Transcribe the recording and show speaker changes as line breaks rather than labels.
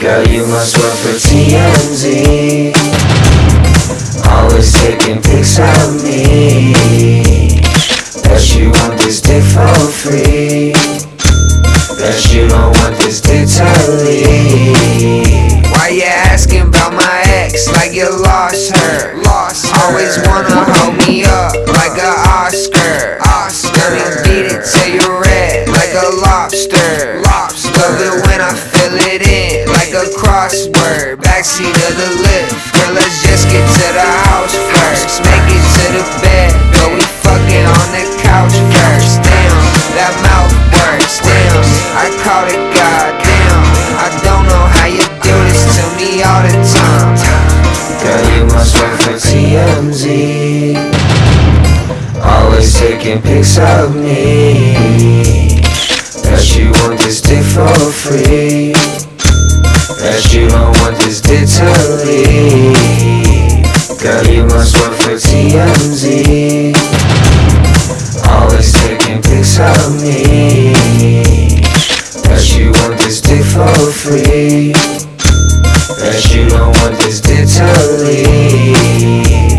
Girl, you must work for TMZ. Always taking pics of me. Bet you want this dick for free. Bet you don't want this dick to leave.
Why you asking about my ex like you lost her? Lost her. Always wanna hold me up like a Oscar. Oscar. Let me beat it till you're red like a lobster. Lobster. Crossword. Backseat of the Lyft. Girl, let's just get to the house first. Make it to the bed, but we fucking on the couch first. Damn, that mouth works. Damn, I caught it. Goddamn, I don't know how you do this to me all the time.
Girl, you must work for TMZ. Always taking pics of me. Bet you want this dick for free. Bet you don't want this dick to leave. Girl, you must work for TMZ. Always taking pics of me. That you want this dick for free. That you don't want this dick to leave.